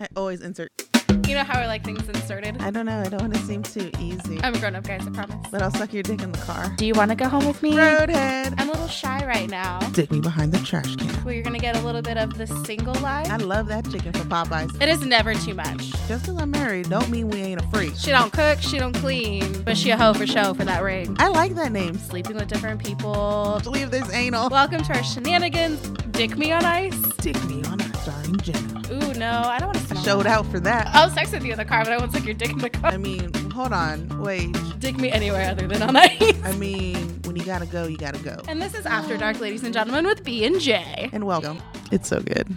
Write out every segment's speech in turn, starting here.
I always insert. You know how I like things inserted? I don't know. I don't want to seem too easy. I'm a grown up, guys, I promise. But I'll suck your dick in the car. Do you want to go home with me? Roadhead. I'm a little shy right now. Dick me behind the trash can. Well, you're going to get a little bit of the single life. I love that chicken for Popeyes. It is never too much. Just because I'm married don't mean we ain't a freak. She don't cook, she don't clean, but she a hoe for show for that ring. I like that name. Sleeping with different people. Leave this anal. Welcome to our shenanigans. Dick me on ice. Dick me on ice, starring Jenna. Ooh, no, I don't want to I showed out for that. I'll sex with you in the car, but I won't suck your dick in the car. I mean, hold on. Wait. Dick me anywhere other than on ice. I mean, when you gotta go, you gotta go. And this is After Dark, ladies and gentlemen, with B and J. And welcome. It's so good.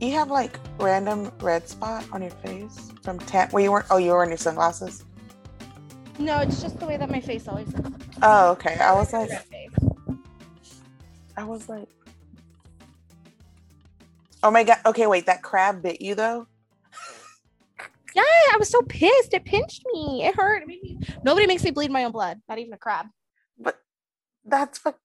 You have like random red spot on your face from tan. Well, you weren't. Oh, you were wearing your sunglasses. No, it's just the way that my face always is. Oh, okay. I was like, I was like, oh my god. Okay, wait. That crab bit you though. Yeah, I was so pissed. It pinched me. It hurt. It made me... Nobody makes me bleed my own blood. Not even a crab. But that's what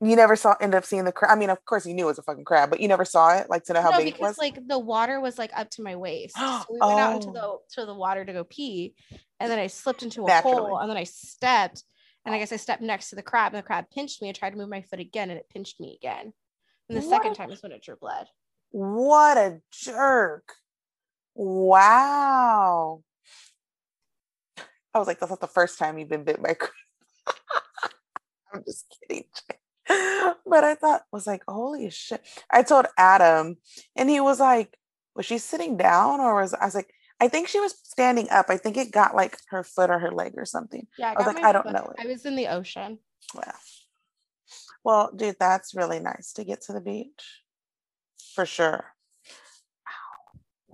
you never saw. End up seeing the crab. I mean, of course you knew it was a fucking crab, but you never saw it. Like to know how no, big it was. like the water was like up to my waist. So we went out into Oh. the to the water to go pee, and then I slipped into a Naturally. hole, and then I stepped, and I oh. guess I stepped next to the crab, and the crab pinched me. I tried to move my foot again, and it pinched me again. And the What second time is when it drew blood. What a jerk! Wow. I was like, that's not the first time you've been bit by. I'm just kidding. But I thought was like, holy shit. I told Adam, and he was like, was she sitting down or was I was like, I think she was standing up. I think it got like her foot or her leg or something. Yeah, I, was like, I don't foot- know. I was in the ocean. Wow. Well, dude, that's really nice to get to the beach. For sure.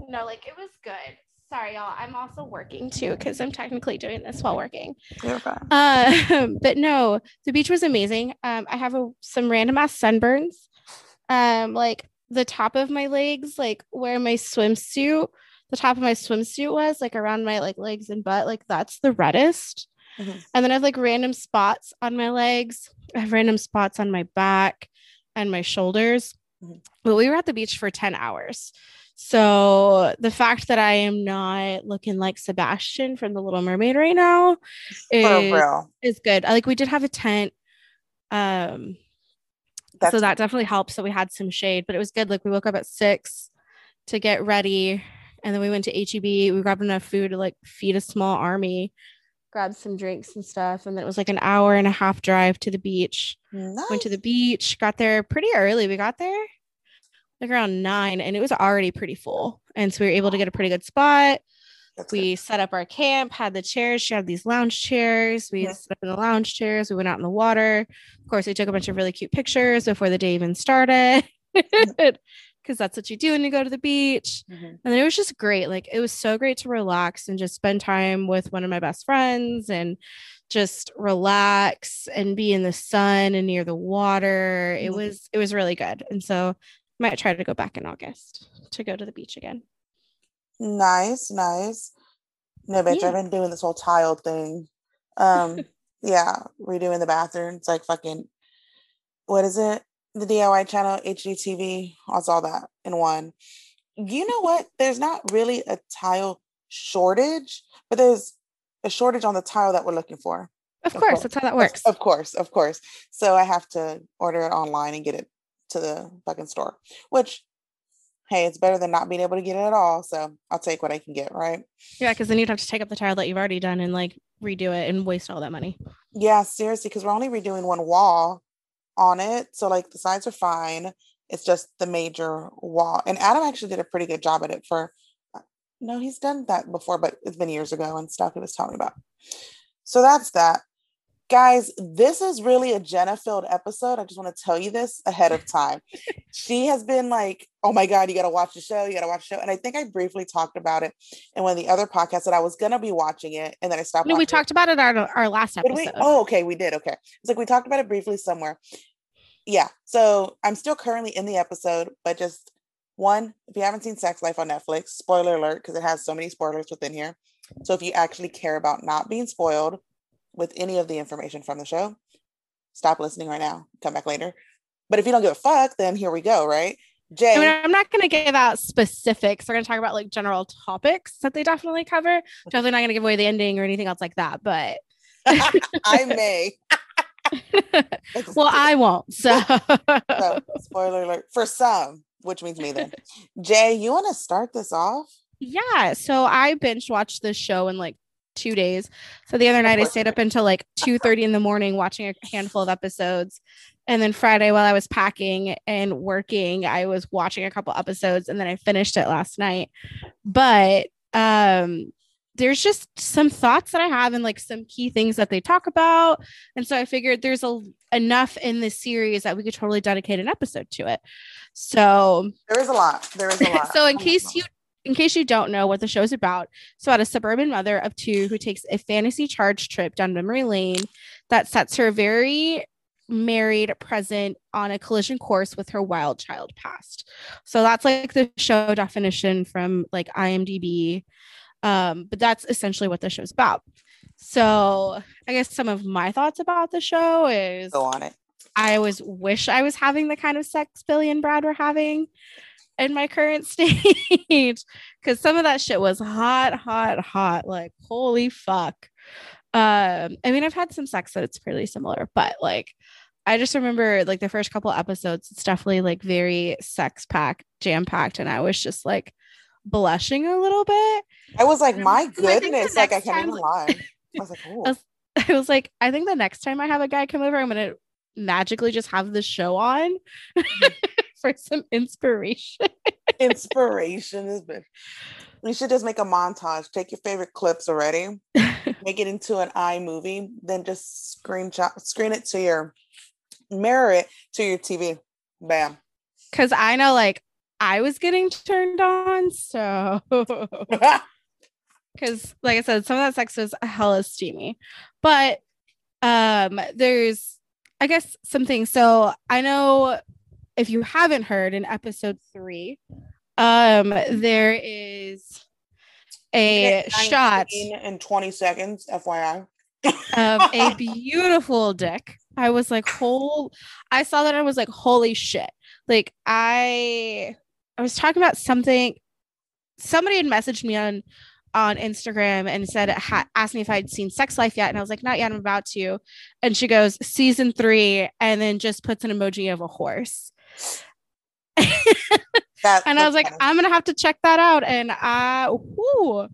No, like it was good. Sorry, y'all. I'm also working too because I'm technically doing this while working. You're fine. Um, but no, the beach was amazing. Um, I have a, some random ass sunburns. Um, like the top of my legs, like where my swimsuit, the top of my swimsuit was, like around my like legs and butt, like that's the reddest. Mhm. And then I have like random spots on my legs. I have random spots on my back and my shoulders. But we were at the beach for 10 hours. So the fact that I am not looking like Sebastian from The Little Mermaid right now is, is good. I- Like we did have a tent. Um That's so that definitely helps. So we had some shade, but it was good. Like we woke up at six to get ready. And then we went to HEB. We grabbed enough food to like feed a small army, grabbed some drinks and stuff. And then it was like an hour and a half drive to the beach. Went to the beach, got there pretty early. We got there like around nine and it was already pretty full. And so we were able to get a pretty good spot That's we set up our camp, had the chairs. She had these lounge chairs. We Mhm. set up in the lounge chairs. We went out in the water. Of course, we took a bunch of really cute pictures before the day even started. Because that's what you do when you go to the beach. Mhm. And it was just great. Like it was so great to relax and just spend time with one of my best friends and just relax and be in the sun and near the water. It Mhm. was it was really good. And so might try to go back in August to go to the beach again. Nice, nice. No, bitch, Yeah. I've been doing this whole tile thing. Um, yeah, redoing the bathroom. It's like fucking, what is it? The DIY channel, HGTV. I saw that in one. You know what? There's not really a tile shortage, but there's a shortage on the tile that we're looking for. Of Of course, course. that's how that Of- works. Of course, of course. So I have to order it online and get it to the fucking store, which, hey, it's better than not being able to get it at all. So I'll take what I can get, right? Yeah, because then you'd have to take up the tile that you've already done and like redo it and waste all that money. Yeah, seriously, because we're only redoing one wall on it. So like the sides are fine. It's just the major wall. And Adam actually did a pretty good job at it for uh, no, he's done that before, but it's been years ago and stuff he was telling me about. So that's that. Guys, this is really a Jenna filled episode. I just want to tell you this ahead of time. she has been like, oh my God, you got to watch the show. You got to watch the show. And I think I briefly talked about it in one of the other podcasts that I was going to be watching it. And then I stopped. No, we watching it. talked about it our our last Did we? episode. Oh, okay, we did. Okay. It's like we talked about it briefly somewhere. Yeah. So I'm still currently in the episode, but just one, if you haven't seen Sex Life on Netflix, spoiler alert, because it has so many spoilers within here. So if you actually care about not being spoiled with any of the information from the show, stop listening right now. Come back later. But if you don't give a fuck, then here we go, right? Jay, I mean, I'm not going to give out specifics. We're going to talk about like general topics that they definitely cover. Definitely not going to give away the ending or anything else like that. But I may. well, I won't. So, So, spoiler alert for some, which means me then. Jay, you want to start this off? yeah. So I binge watched this show in like two days. So the other night I stayed up until like 2 30 in the morning watching a handful of episodes. And then Friday, while I was packing and working, I was watching a couple episodes and then I finished it last night. But um there's just some thoughts that I have and like some key things that they talk about. And so I figured there's a enough in this series that we could totally dedicate an episode to it. So There is a lot. There is a lot. so in case you in case you don't know what the show is about so about a suburban mother of two who takes a fantasy charged trip down memory lane that sets her very married present on a collision course with her wild child past. So that's like the show definition from like imdb um but that's essentially what the show's about. So i guess some of my thoughts about the show is go on it. I always wish I was having the kind of sex Billie and Brad were having in my current stage because some of that shit was hot, hot, hot. Like, holy fuck. Um, I mean, I've had some sex that it's pretty similar, but like, I just remember like the first couple episodes, it's definitely like very sex packed, jam packed, and I was just like blushing a little bit. I was like, my I goodness, like I can't time- even lie. I was like, oh, was- I was like, I think the next time I have a guy come over, I'm gonna magically just have the show on for some inspiration. inspiration is been. We should just make a montage. Take your favorite clips already, make it into an iMovie, then just screenshot, screen it to your, mirror it to your TV. Bam. Cause I know like I was getting turned on. So because like I said, some of that sex was hella steamy. But um there's I guess some things. So I know if you haven't heard in episode three, um there is a shot in 20 seconds, FYI. of a beautiful dick. I was like, whole I saw that I was like, holy shit. Like I I was talking about something somebody had messaged me on on Instagram and said ha- asked me if I'd seen Sex Life yet and I was like not yet I'm about to and she goes season 3 and then just puts an emoji of a horse and I was like I'm gonna have to check that out. And I whoo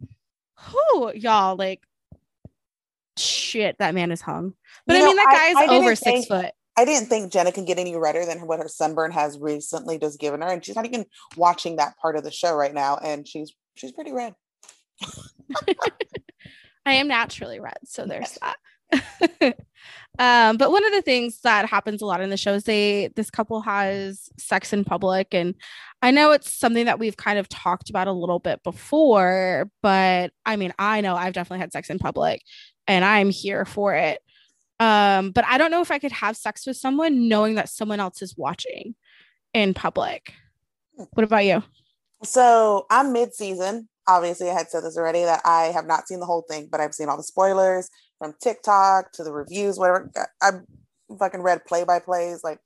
whoo y'all like shit that man is hung. But You I know, mean that I- guy's I didn't over six think- foot. I didn't think Jenna can get any redder than what her sunburn has recently just given her, and she's not even watching that part of the show right now, and she's she's pretty red. I am naturally red, so there's that. um, but one of the things that happens a lot in the show is they this couple has sex in public, and I know it's something that we've kind of talked about a little bit before, but I mean, I know I've definitely had sex in public, and I'm here for it. Um, but I don't know if I could have sex with someone knowing that someone else is watching in public. What about you? So I'm mid season. Obviously, I had said this already that I have not seen the whole thing, but I've seen all the spoilers from TikTok to the reviews, whatever. I- I've fucking read play by plays. Like,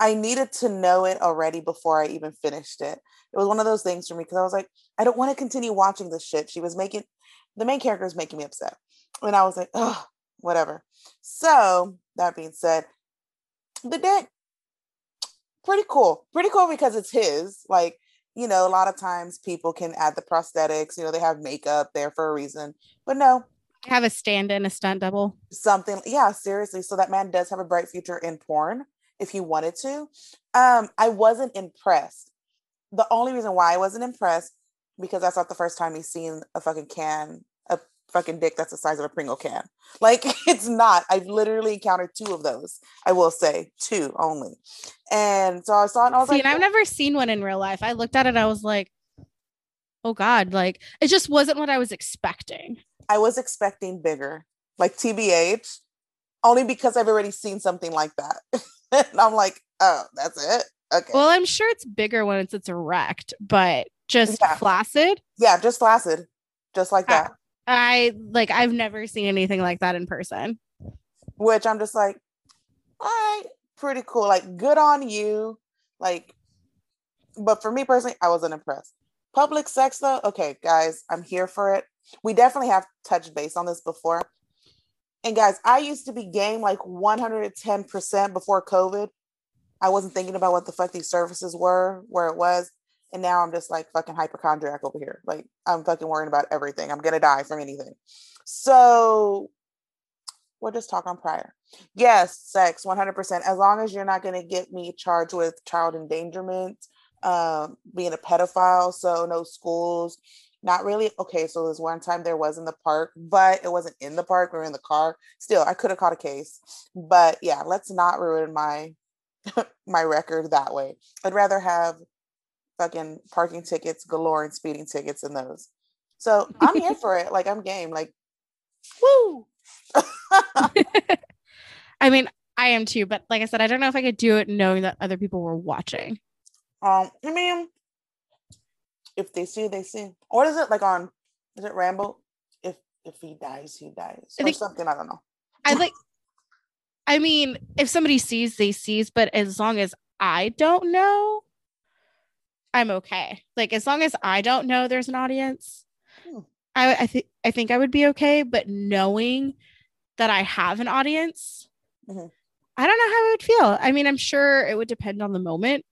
I needed to know it already before I even finished it. It was one of those things for me because I was like, I don't want to continue watching this shit. She was making the main character is making me upset. And I was like, oh, whatever. So, that being said, the dick, pretty cool. Pretty cool because it's his. Like, you know, a lot of times people can add the prosthetics, you know, they have makeup there for a reason. But no, Have a stand-in, a stunt double. something, yeah, seriously. So that man does have a bright future in porn if he wanted to. Um, I wasn't impressed. The only reason why I wasn't impressed because that's not the first time he's seen a fucking can, a fucking dick that's the size of a Pringle can. Like it's not. I've literally encountered two of those. I will say two only. And so I saw it and I was See, like, and I've never seen one in real life. I looked at it, I was like, oh God, like it just wasn't what I was expecting. I was expecting bigger, like TBH, only because I've already seen something like that. and I'm like, oh, that's it. Okay. Well, I'm sure it's bigger when it's it's erect, but just Yeah. flaccid. yeah, just flaccid, just like that. I like I've never seen anything like that in person. Which I'm just like, all right, pretty cool. Like, good on you. Like, but for me personally, I wasn't impressed. Public sex though, okay, guys, I'm here for it. We definitely have touched base on this before. And guys, I used to be game like 110% before COVID. I wasn't thinking about what the fuck these services were, where it was. And now I'm just like fucking hypochondriac over here. Like I'm fucking worrying about everything. I'm gonna die from anything. So we'll just talk on prior. Yes, sex 100%. As long as you're not gonna get me charged with child endangerment, um, being a pedophile. So no schools, not really. Okay, so there's one time there was in the park, but it wasn't in the park. We were in the car. Still, I could have caught a case. But yeah, let's not ruin my my record that way. I'd rather have fucking parking tickets galore and speeding tickets in those. So I'm here for it. Like I'm game. Like, woo. I mean, I am too, but like I said, I don't know if I could do it knowing that other people were watching. um, I mean, if they see, they see. What is it like on? Is it Rambo? If if he dies, he dies, I or think- something. I don't know. I like I mean, if somebody sees, they sees, but as long as I don't know, I'm okay. Like as long as I don't know there's an audience, Hmm. I I think I think I would be okay. But knowing that I have an audience, Mhm. I don't know how I would feel. I mean, I'm sure it would depend on the moment,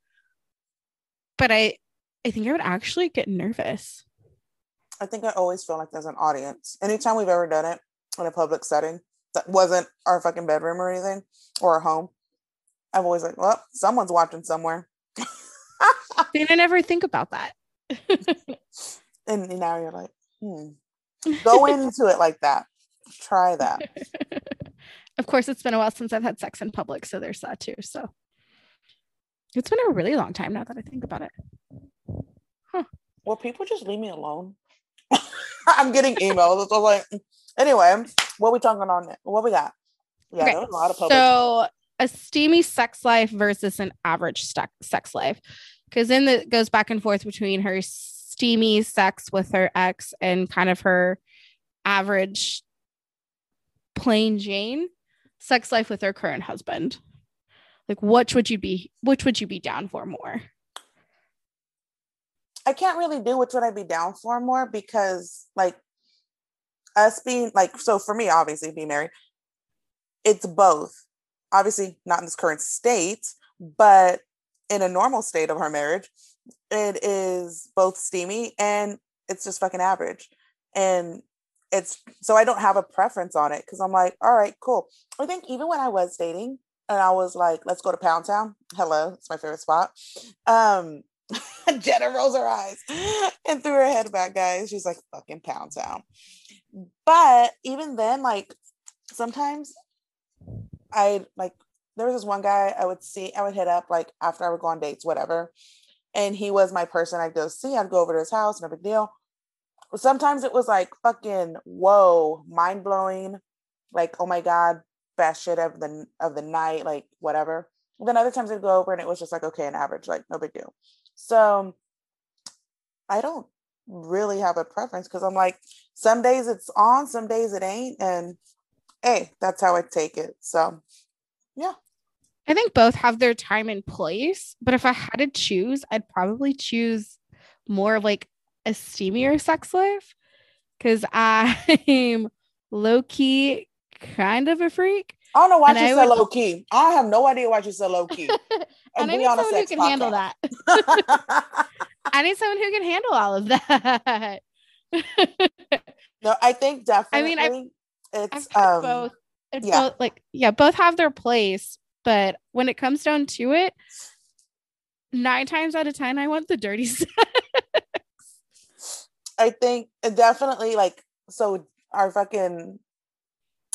but I I think I would actually get nervous. I think I always feel like there's an audience. Anytime we've ever done it in a public setting that wasn't our fucking bedroom or anything or our home, I've always like, well, someone's watching somewhere. And I never think about that. And now you're like, hmm. Go into it like that. Try that. of course, it's been a while since I've had sex in public, so there's that too. So it's been a really long time now that I think about it. Well, people just leave me alone. I'm getting emails. So like, anyway, what we talking on? now? What we got? Yeah, Okay, there was a lot of public. So a steamy sex life versus an average sex life, because then it goes back and forth between her steamy sex with her ex and kind of her average plain Jane sex life with her current husband. Like, which would you be? Which would you be down for more? I can't really do which would I be down for more because like us being like so for me obviously being married it's both. Obviously not in this current state but in a normal state of our marriage it is both steamy and it's just fucking average. And it's so I don't have a preference on it because I'm like all right cool. I think even when I was dating and I was like let's go to Pound Town. Hello it's my favorite spot. Um Jenna rolls her eyes and threw her head back, guys. She's like, fucking Pound Town. But even then, like, sometimes I like, there was this one guy I would see, I would hit up like after I would go on dates, whatever. And he was my person I'd go see. I'd go over to his house, no big deal. Sometimes it was like fucking whoa, mind blowing, like, oh my God, best shit of the of the night, like whatever. Then other times I'd go over and it was just like, okay, an average, like no big deal. So I don't really have a preference because I'm like, some days it's on, some days it ain't. And hey, that's how I take it. So yeah. I think both have their time and place, but if I had to choose, I'd probably choose more of like a steamier sex life because I'm low key kind of a freak. I don't know why And she I said would- low key. I have no idea why she said low key. and I need someone who can handle that. I need someone who can handle all of that. no, I think definitely mean, I've- I've it's um both. It's yeah. both like yeah, both have their place, but when it comes down to it, nine times out of ten, I want the dirty sex. I think definitely like so our fucking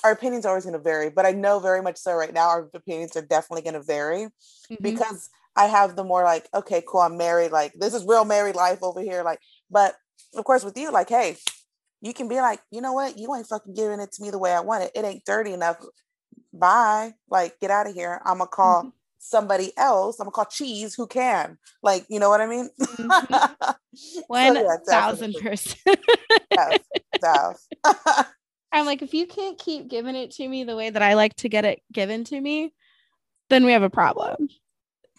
our opinions are always going to vary, but I know very much so right now our opinions are definitely going to vary Mhm. because I have the more like, okay, cool, I'm married, like this is real married life over here, like, but of course with you, like, hey, you can be like, you know what, you ain't fucking giving it to me the way I want it. It ain't dirty enough. Bye, like, get out of here. I'm gonna call Mhm. somebody else. I'm gonna call Cheese who can, like, you know what I mean? Mhm. So, yeah, thousand percent. Def. I'm like, if you can't keep giving it to me the way that I like to get it given to me, then we have a problem.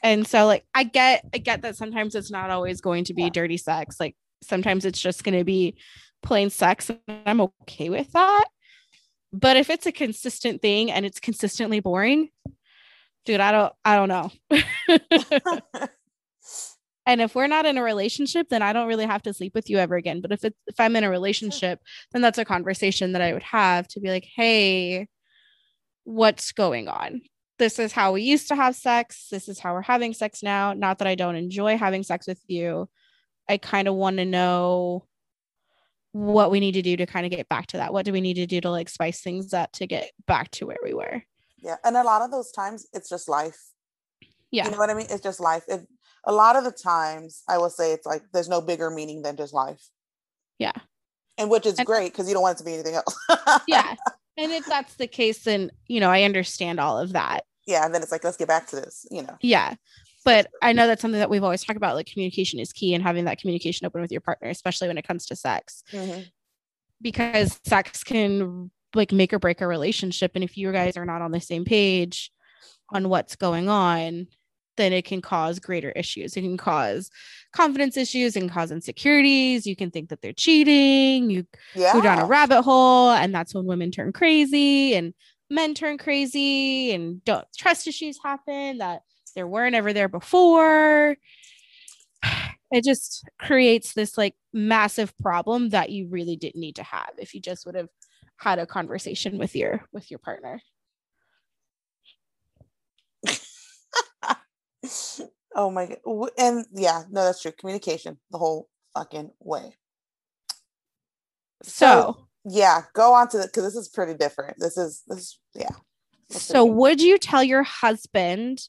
And so like I get I get that sometimes it's not always going to be dirty sex. Like sometimes it's just going to be plain sex and I'm okay with that. But if it's a consistent thing and it's consistently boring, dude, I don't I don't know. and if we're not in a relationship, then I don't really have to sleep with you ever again. But if it's if I'm in a relationship, then that's a conversation that I would have to be like, "Hey, what's going on? this is how we used to have sex. This is how we're having sex now. Not that I don't enjoy having sex with you. I kind of want to know what we need to do to kind of get back to that. What do we need to do to like spice things up to get back to where we were? Yeah. And a lot of those times it's just life. Yeah. You know what I mean? It's just life. It, a lot of the times I will say it's like there's no bigger meaning than just life. Yeah. And which is and, great because you don't want it to be anything else. yeah. And if that's the case, then you know, I understand all of that yeah and then it's like let's get back to this you know yeah but i know that's something that we've always talked about like communication is key and having that communication open with your partner especially when it comes to sex mm-hmm. because sex can like make or break a relationship and if you guys are not on the same page on what's going on then it can cause greater issues. It can cause confidence issues and cause insecurities. You can think that they're cheating. You yeah. go down a rabbit hole, and that's when women turn crazy. And men turn crazy and don't trust issues happen that there weren't ever there before it just creates this like massive problem that you really didn't need to have if you just would have had a conversation with your with your partner oh my god and yeah no that's true communication the whole fucking way. So, so yeah go on to the because this is pretty different. This is this yeah. So would you tell your husband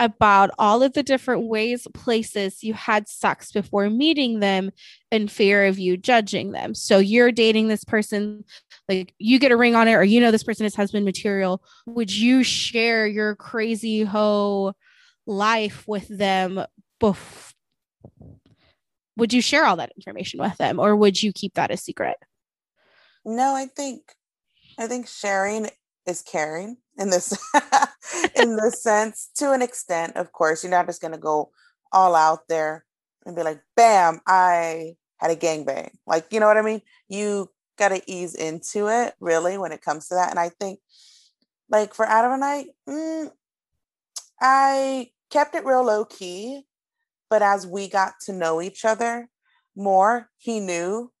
about all of the different ways places you had sex before meeting them in fear of you judging them? So you're dating this person like you get a ring on it or you know this person is husband material. Would you share your crazy hoe life with them bef- would you share all that information with them or would you keep that a secret no, I think I think sharing is caring in this in this sense to an extent. Of course, you're not just gonna go all out there and be like, "Bam, I had a gangbang." Like, you know what I mean? You got to ease into it really when it comes to that. And I think, like for Adam and I, mm, I kept it real low key, but as we got to know each other more, he knew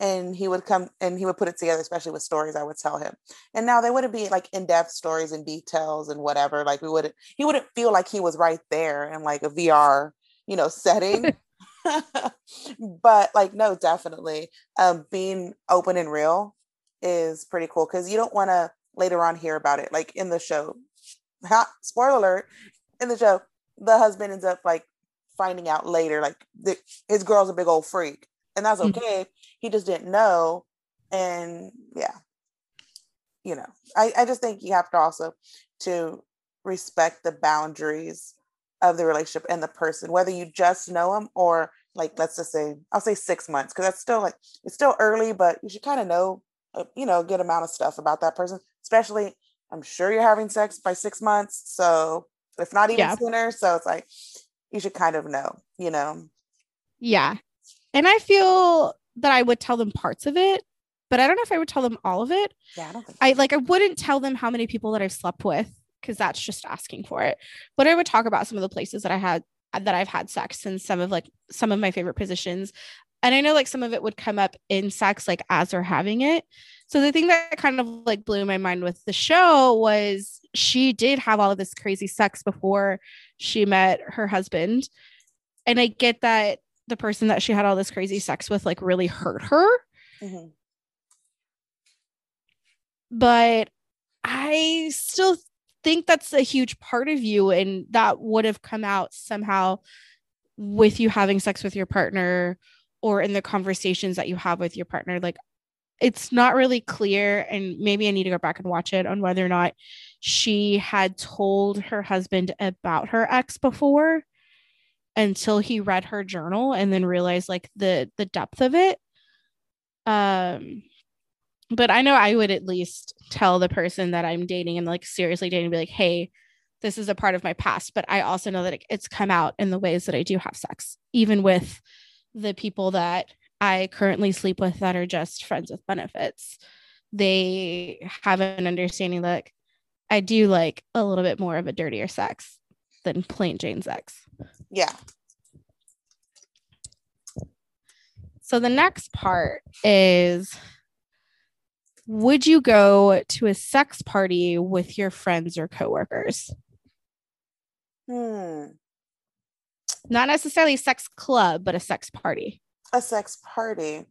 and he would come and he would put it together especially with stories i would tell him. And now they wouldn't be like in-depth stories and details and whatever like we wouldn't he wouldn't feel like he was right there in like a vr you know setting. But like no definitely um being open and real is pretty cool because you don't want to later on hear about it like in the show. Spoiler alert in the show the husband ends up like finding out later like the, his girl's a big old freak and that's mm-hmm. okay. Mm-hmm. He just didn't know. And yeah, you know, I, I just think you have to also to respect the boundaries of the relationship and the person, whether you just know them or like, let's just say, I'll say six months, because that's still like, it's still early, but you should kind of know, a, you know, a good amount of stuff about that person, especially I'm sure you're having sex by six months. So if not even yeah. sooner. So it's like, you should kind of know, you know? Yeah. And I feel that I would tell them parts of it, but I don't know if I would tell them all of it. Yeah, I don't think I like I wouldn't tell them how many people that I've slept with because that's just asking for it. But I would talk about some of the places that I had that I've had sex and some of like some of my favorite positions. And I know like some of it would come up in sex like as they're having it. So the thing that kind of like blew my mind with the show was she did have all of this crazy sex before she met her husband. And I get that the person that she had all this crazy sex with like really hurt her. Mm-hmm. But I still think that's a huge part of you and that would have come out somehow with you having sex with your partner or in the conversations that you have with your partner like it's not really clear and maybe I need to go back and watch it on whether or not she had told her husband about her ex before until he read her journal and then realized like the the depth of it. Um but i know i would at least tell the person that i'm dating and like seriously dating be like hey this is a part of my past, but I also know that it, it's come out in the ways that I do have sex, even with the people that I currently sleep with that are just friends with benefits. They have an understanding that I do like a little bit more of a dirtier sex than plain Jane sex. Yeah. So the next part is would you go to a sex party with your friends or coworkers? Hmm. Not necessarily a sex club, but a sex party. A sex party.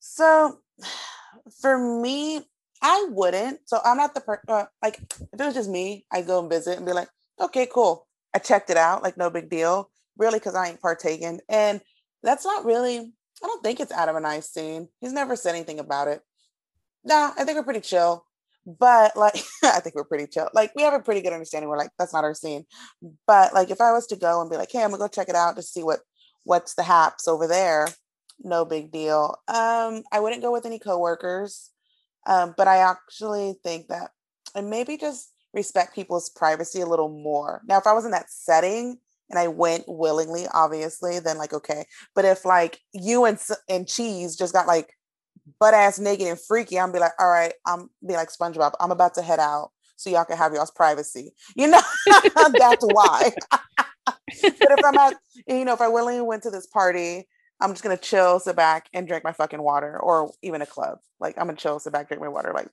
So for me, I wouldn't. So I'm not the per- uh, like if it was just me, I'd go and visit and be like, okay, cool. I checked it out, like no big deal. Really, because I ain't partaking. And that's not really, I don't think it's Adam and I's scene. He's never said anything about it. Nah, I think we're pretty chill. But like I think we're pretty chill. Like we have a pretty good understanding. We're like, that's not our scene. But like if I was to go and be like, hey, I'm gonna go check it out to see what what's the haps over there, no big deal. Um, I wouldn't go with any coworkers. Um, but I actually think that and maybe just respect people's privacy a little more. Now, if I was in that setting and I went willingly, obviously, then like okay. But if like you and and cheese just got like butt ass naked and freaky, I'm be like, all right, I'm be like SpongeBob. I'm about to head out so y'all can have y'all's privacy. You know, that's why. but if I'm at, you know, if I willingly went to this party, I'm just gonna chill, sit back, and drink my fucking water, or even a club. Like I'm gonna chill, sit back, drink my water. Like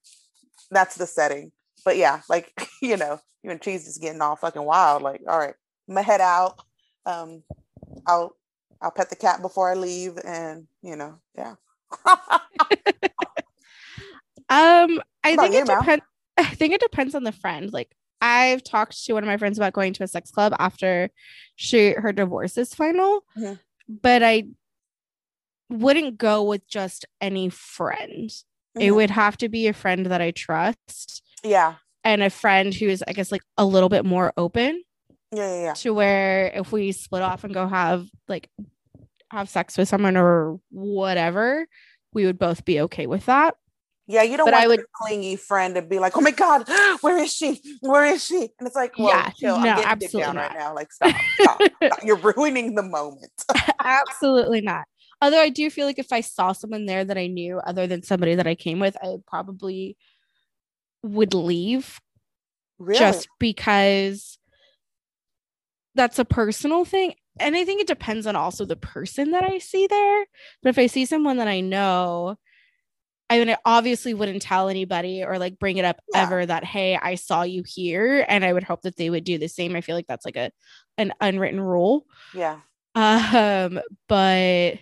that's the setting. But yeah, like you know, you and cheese is getting all fucking wild. Like, all right, I'm gonna head out. Um, I'll I'll pet the cat before I leave, and you know, yeah. Um, I think it depends. I think it depends on the friend. Like I've talked to one of my friends about going to a sex club after she her divorce is final, Mhm. but I wouldn't go with just any friend. It Mhm. would have to be a friend that I trust Yeah. and a friend who's I guess like a little bit more open Yeah. Yeah. Yeah. to where if we split off and go have like have sex with someone or whatever, we would both be okay with that. Yeah, you don't But want I would- clingy friend to be like, "Oh my god, where is she? Where is she?" And it's like, "Well, Yeah, chill. no, I'm getting absolutely down right now. Like, stop, stop, stop. You're ruining the moment." Absolutely not. Although I do feel like if I saw someone there that I knew other than somebody that I came with, I probably would leave really? just because that's a personal thing. And I think it depends on also the person that I see there. But if I see someone that I know, I mean, I obviously wouldn't tell anybody or like bring it up Yeah. ever that, hey, I saw you here. And I would hope that they would do the same. I feel like that's like a an unwritten rule. yeah, Um, but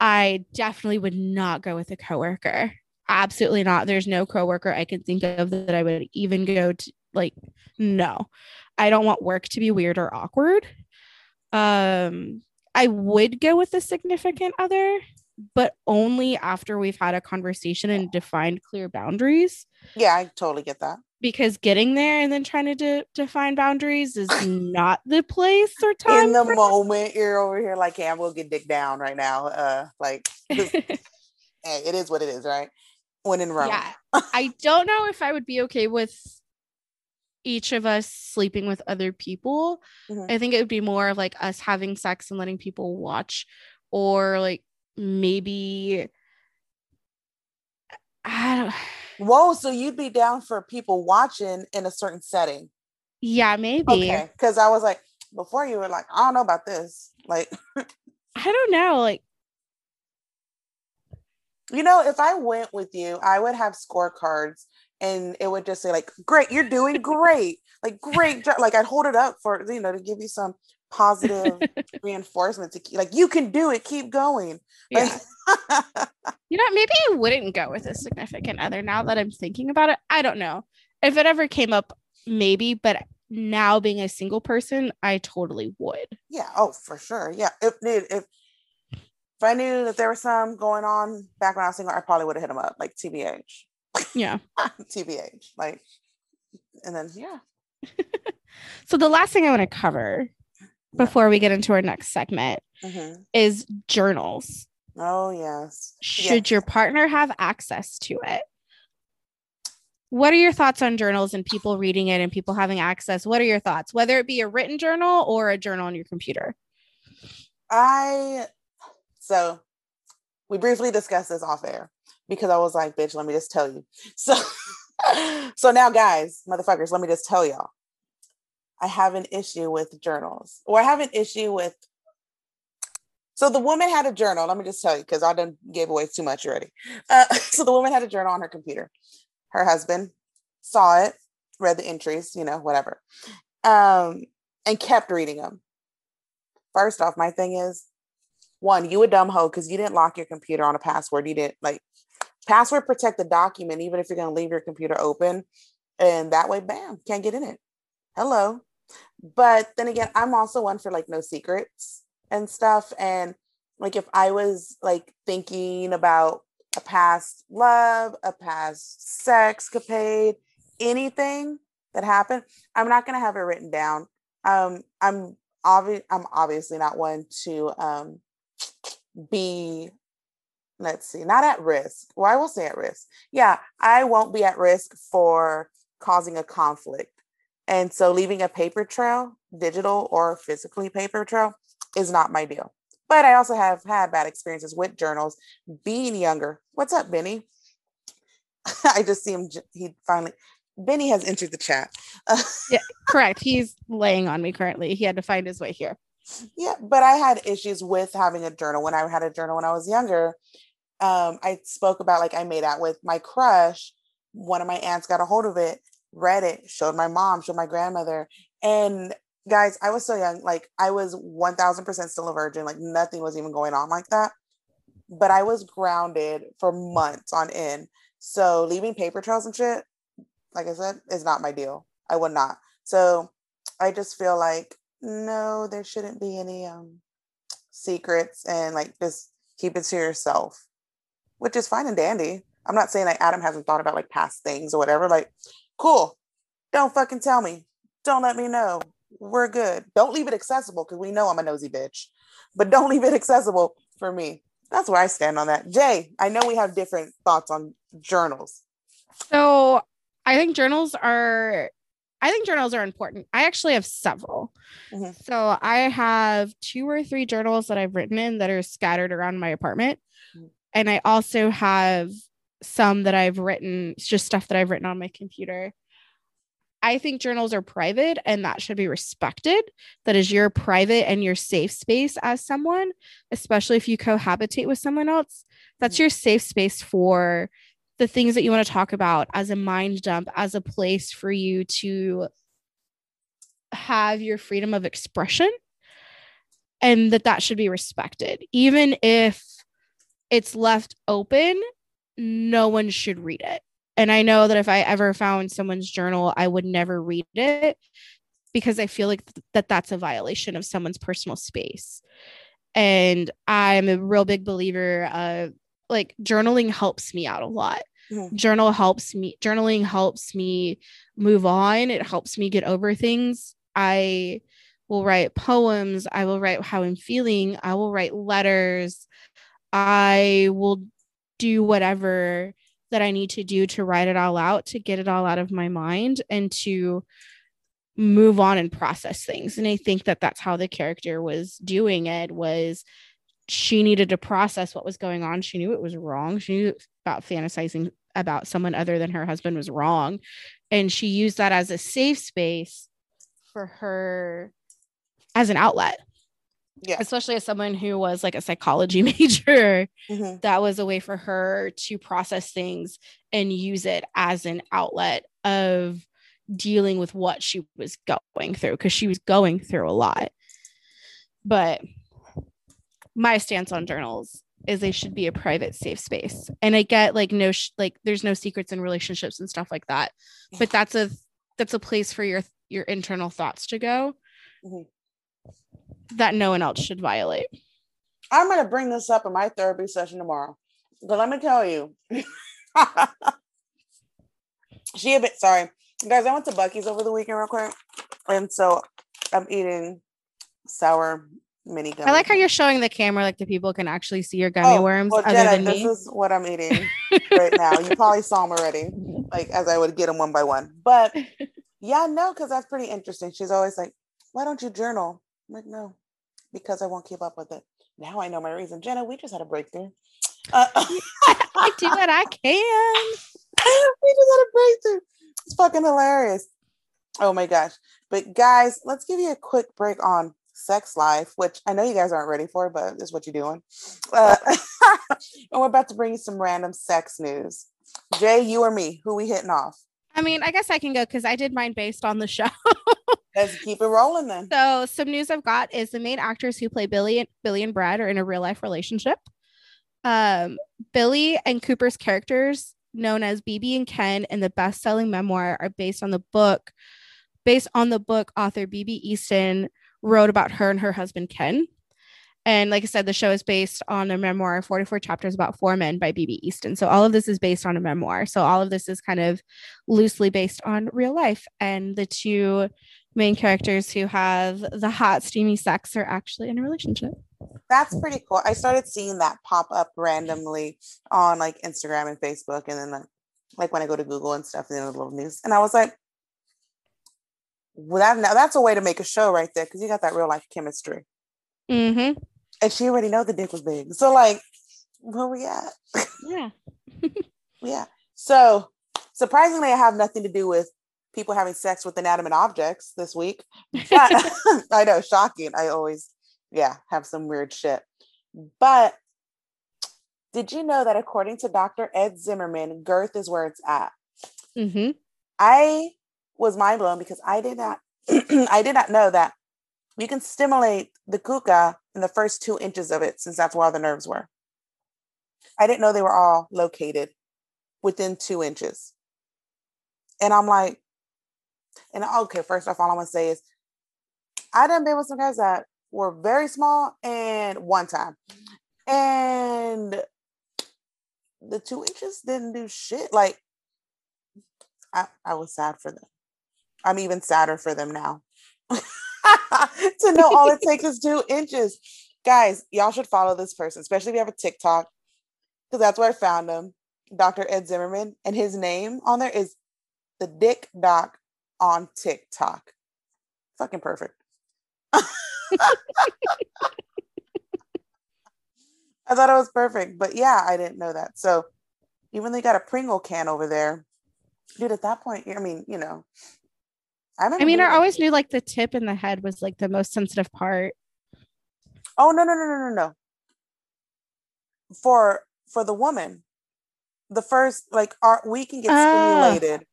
I definitely would not go with a coworker. Absolutely not. There's no coworker I can think of that I would even go to like no. I don't want work to be weird or awkward. Um, I would go with a significant other, but only after we've had a conversation and defined clear boundaries yeah. I totally get that. because getting there and then trying to de- define boundaries is not the place or time In the moment, you're over here like, "Hey, I'm gonna get dick down right now." Uh, like, hey, it is what it is, right? When in Rome. Yeah. I don't know if I would be okay with each of us sleeping with other people. Mhm. I think it would be more of like us having sex and letting people watch, or like maybe I don't. Whoa, so you'd be down for people watching in a certain setting? Yeah, maybe. Okay, because I was like, before you were like, I don't know about this. Like, I don't know. Like, You know, if I went with you, I would have scorecards and it would just say like, great, you're doing great. like great job. Like I'd hold it up for, you know, to give you some positive reinforcement to keep like you can do it, keep going. Yeah. You know, maybe I wouldn't go with a significant other now that I'm thinking about it. I don't know. If it ever came up, maybe, but now being a single person, I totally would. yeah, oh for sure. Yeah. If dude, if if I knew that there was some going on back when I was single, I probably would have hit him up, like TBH. Yeah. TBH. Like and then yeah. So the last thing I want to cover Yeah. before we get into our next segment Mhm. is journals. Oh yes. Should Yes. your partner have access to it? what are your thoughts on journals and people reading it and people having access? What are your thoughts, whether it be a written journal or a journal on your computer? I so we briefly discussed this off air because I was like, bitch, let me just tell you. So so now guys, motherfuckers, let me just tell y'all. I have an issue with journals. Or I have an issue with so the woman had a journal. Let me just tell you, because I done gave away too much already. Uh, so the woman had a journal on her computer. Her husband saw it, read the entries, you know, whatever, um, and kept reading them. First off, my thing is, one, you a dumb hoe because you didn't lock your computer on a password. You didn't like password protect the document, even if you're going to leave your computer open, and that way, bam, can't get in it. Hello. But then again, I'm also one for like no secrets and stuff. And like if I was like thinking about a past love, a past sex capade, anything that happened, I'm not gonna have it written down. Um, I'm obvi- I'm obviously not one to um be let's see, not at risk. Well, I will say at risk. Yeah, I won't be at risk for causing a conflict. And so leaving a paper trail, digital or physically paper trail, is not my deal. But I also have had bad experiences with journals being younger. What's up, Benny? I just see him. He finally, Benny has entered the chat. yeah, correct. He's laying on me currently. He had to find his way here. Yeah, but I had issues with having a journal when I had a journal when I was younger. Um, I spoke about like I made out with my crush. One of my aunts got a hold of it, read it, showed my mom, showed my grandmother, and guys, I was so young. Like I was 1000% still a virgin. Like nothing was even going on like that. But I was grounded for months on end. So leaving paper trails and shit, like I said, is not my deal. I would not. So I just feel like no, there shouldn't be any um secrets and like just keep it to yourself, which is fine and dandy. I'm not saying like Adam hasn't thought about like past things or whatever. Like, cool. Don't fucking tell me. Don't let me know we're good. Don't leave it accessible because we know I'm a nosy bitch, but don't leave it accessible for me. That's where I stand on that. Jay, I know we have different thoughts on journals. So I think journals are I think journals are important. I actually have several. Mm-hmm. So I have two or three journals that I've written in that are scattered around my apartment. Mm-hmm. And I also have some that I've written, it's just stuff that I've written on my computer. I think journals are private and that should be respected. That is your private and your safe space as someone, especially if you cohabitate with someone else. That's mm. your safe space for the things that you want to talk about as a mind dump, as a place for you to have your freedom of expression and that that should be respected. Even if it's left open, no one should read it. And I know that if I ever found someone's journal, I would never read it because I feel like th- that that's a violation of someone's personal space. And I'm a real big believer of like journaling helps me out a lot. Mm-hmm. Journal helps me, journaling helps me move on. It helps me get over things. I will write poems. I will write how I'm feeling. I will write letters. I will do whatever that I need to do to write it all out, to get it all out of my mind and to move on and process things. And I think that that's how the character was doing it was she needed to process what was going on. She knew it was wrong. She knew about fantasizing about someone other than her husband was wrong. And she used that as a safe space for her as an outlet yeah. Especially as someone who was like a psychology major mm-hmm. that was a way for her to process things and use it as an outlet of dealing with what she was going through because she was going through a lot. But my stance on journals is they should be a private safe space. And i get like no sh- like there's no secrets in relationships and stuff like that. But that's a that's a place for your your internal thoughts to go. Mm-hmm that no one else should violate. I'm going to bring this up in my therapy session tomorrow. But let me tell you, she a bit sorry, guys. I went to Buc-ee's over the weekend real quick, and so I'm eating sour mini gummy. I like how you're showing the camera, like the people can actually see your gummy oh, worms. Well, Jenna, this me. is what I'm eating right now. You probably saw them already. like as I would get them one by one. But yeah, no, because that's pretty interesting. She's always like, "Why don't you journal?" I'm like, "No, because I won't keep up with it." Now I know my reason. Jenna, we just had a breakthrough. Uh, I do what I can. we just had a breakthrough. It's fucking hilarious. Oh my gosh. But guys, let's give you a quick break on sex life, which I know you guys aren't ready for, but this is what you're doing. Uh, and we're about to bring you some random sex news. Jay, you or me? Who we hitting off? I mean, I guess I can go because I did mine based on the show. Let's keep it rolling then. so some news I've got is the main actors who play Billie and Billie and Brad are in a real life relationship. Um, Billie and Cooper's characters, known as BB and Ken in the best-selling memoir, are based on the book, based on the book author BB Easton wrote about her and her husband Ken. And like I said, the show is based on a memoir, 44 chapters about four men by BB Easton. So all of this is based on a memoir. So all of this is kind of loosely based on real life. And the two main characters who have the hot, steamy sex are actually in a relationship. That's pretty cool. I started seeing that pop up randomly on like Instagram and Facebook, and then like, when I go to Google and stuff, and then a little news, and I was like, well, that, now that's a way to make a show right there because you got that real life chemistry. Mm-hmm. And she already know the dick was big. So like, where we at? Yeah. yeah. So surprisingly, I have nothing to do with people having sex with inanimate objects this week. But I know, shocking. I always, yeah, have some weird shit. But did you know that according to Dr. Ed Zimmerman, girth is where it's at? Mm-hmm. I was mind blown because I did not I did not know that you can stimulate the kuka in the first two inches of it since that's where all the nerves were. I didn't know they were all located within two inches. And I'm like, and okay, first off, all I'm gonna say is I done been with some guys that were very small and one time. And the two inches didn't do shit. Like I, I was sad for them. I'm even sadder for them now. to know all it takes is two inches. Guys, y'all should follow this person, especially if you have a TikTok, because that's where I found him, Dr. Ed Zimmerman. And his name on there is the Dick Doc on TikTok. Fucking perfect. I thought it was perfect, but yeah, I didn't know that. So even though you got a Pringle can over there, dude, at that point, I mean, you know, I, I mean, I always knew like the tip and the head was like the most sensitive part. Oh no no no no no no. For for the woman, the first like our we can get Ah. stimulated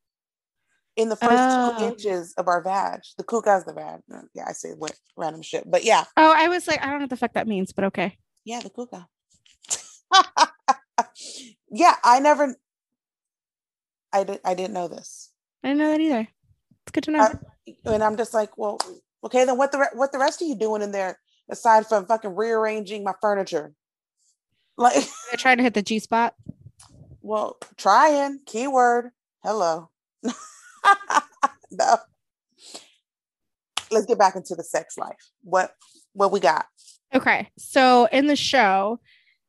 in the first two inches of our vag. The kuka's the vag. Uh, Yeah, I say what random shit, but yeah, Oh, I was like, I don't know what the fuck that means, but okay. yeah, the kuka. yeah, I never. I did. I didn't know this. I didn't know that either. It's good to know. And I'm just like, well, okay, then what the what the rest of you doing in there aside from fucking rearranging my furniture? Like, They're trying to hit the G spot. well, trying keyword. Hello. no. Let's get back into the sex life. What what we got? Okay. So in the show,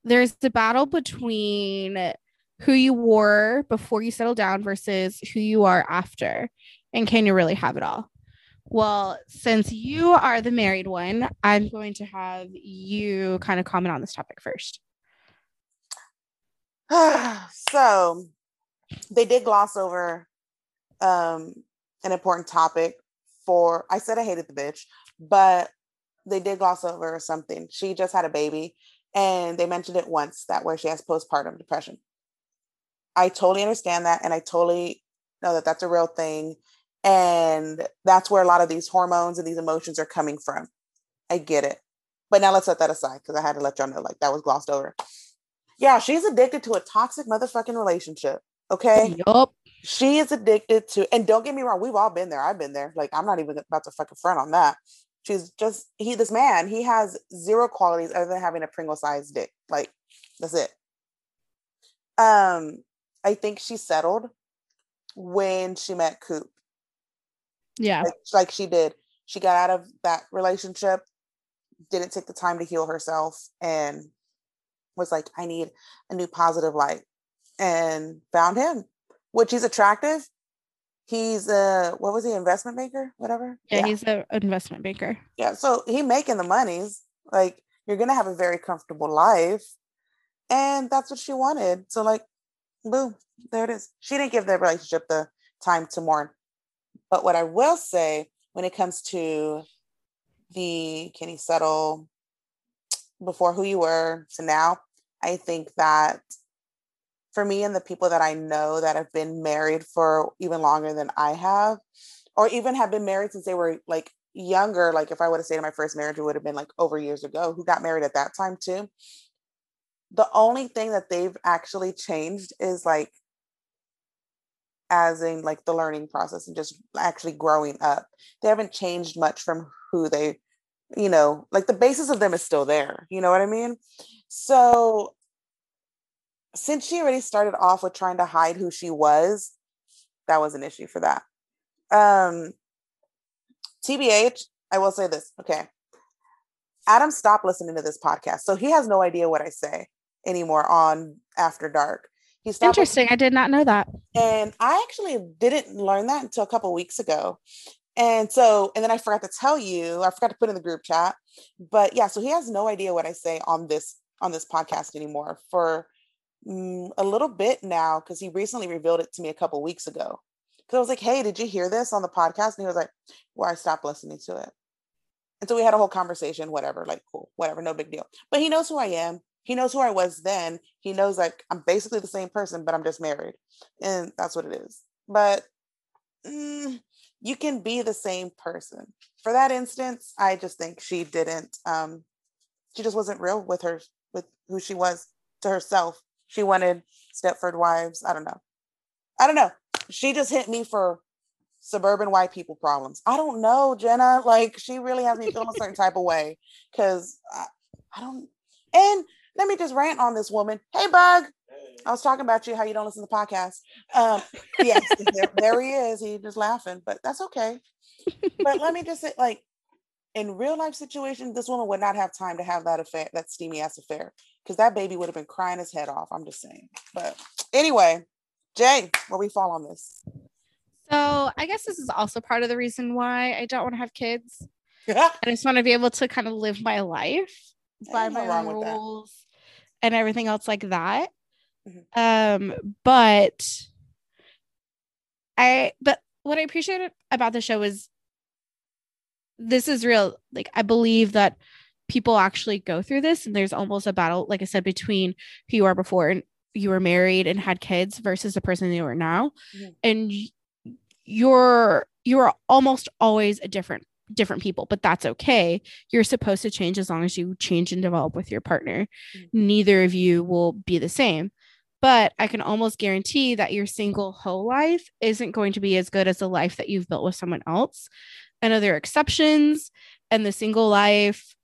there's the battle between who you were before you settle down versus who you are after. And can you really have it all? Well, since you are the married one, I'm going to have you kind of comment on this topic first. so they did gloss over um an important topic for I said I hated the bitch, but they did gloss over something. She just had a baby and they mentioned it once that where she has postpartum depression. I totally understand that and I totally know that that's a real thing and that's where a lot of these hormones and these emotions are coming from. I get it. But now let's set that aside because I had to let y'all know like that was glossed over. Yeah, she's addicted to a toxic motherfucking relationship. Okay. Yup. She is addicted to, and don't get me wrong, we've all been there. I've been there. Like, I'm not even about to fucking front on that. She's just, he, this man, he has zero qualities other than having a Pringle sized dick. Like, that's it. Um, I think she settled when she met Coop. Yeah. Like, like she did. She got out of that relationship, didn't take the time to heal herself, and was like, I need a new positive light, and found him, which he's attractive. He's a what was he investment banker, whatever. Yeah, he's an investment banker. yeah. So he making the monies. Like you're gonna have a very comfortable life, and that's what she wanted. So like, boom, there it is. She didn't give their relationship the time to mourn. But what I will say when it comes to the can he settle before who you were to now, I think that for me and the people that I know that have been married for even longer than I have, or even have been married since they were like younger, like if I would have stayed in my first marriage, it would have been like over years ago, who got married at that time too. The only thing that they've actually changed is like as in like the learning process and just actually growing up. They haven't changed much from who they, you know, like the basis of them is still there. You know what I mean? So since she already started off with trying to hide who she was, that was an issue for that. Um TBH, I will say this. Okay. Adam stopped listening to this podcast. So he has no idea what I say anymore on After Dark. He stopped Interesting. I did not know that. and I actually didn't learn that until a couple weeks ago. And so, and then I forgot to tell you, I forgot to put in the group chat. But yeah, so he has no idea what I say on this on this podcast anymore for mm, a little bit now because he recently revealed it to me a couple weeks ago. Because I was like, "Hey, did you hear this on the podcast?" And he was like, "Well, I stopped listening to it." And so we had a whole conversation. Whatever, like, cool, whatever, no big deal. But he knows who I am. He knows who I was then. He knows like I'm basically the same person, but I'm just married and that's what it is. But mm, you can be the same person. For that instance, I just think she didn't. Um, she just wasn't real with her, with who she was to herself. She wanted Stepford wives. I don't know. I don't know. She just hit me for suburban white people problems. I don't know, Jenna. Like she really has me feeling a certain type of way because I, I don't. And let me just rant on this woman. Hey, Bug. I was talking about you, how you don't listen to the podcast. Um, yes, there, there he is. He's just laughing, but that's okay. But let me just say, like, in real life situations, this woman would not have time to have that affair, that steamy ass affair, because that baby would have been crying his head off. I'm just saying. But anyway, Jay, where we fall on this? So I guess this is also part of the reason why I don't want to have kids. Yeah. I just want to be able to kind of live my life by my own with that. And everything else like that. Mhm. Um, but I but what I appreciated about the show is this is real. Like I believe that people actually go through this and there's almost a battle, like I said, between who you are before and you were married and had kids versus the person you are now. Mhm. And you're you're almost always a different different people, but that's okay. You're supposed to change as long as you change and develop with your partner. Mhm. Neither of you will be the same. But I can almost guarantee that your single whole life isn't going to be as good as the life that you've built with someone else. I know there are exceptions, and the single life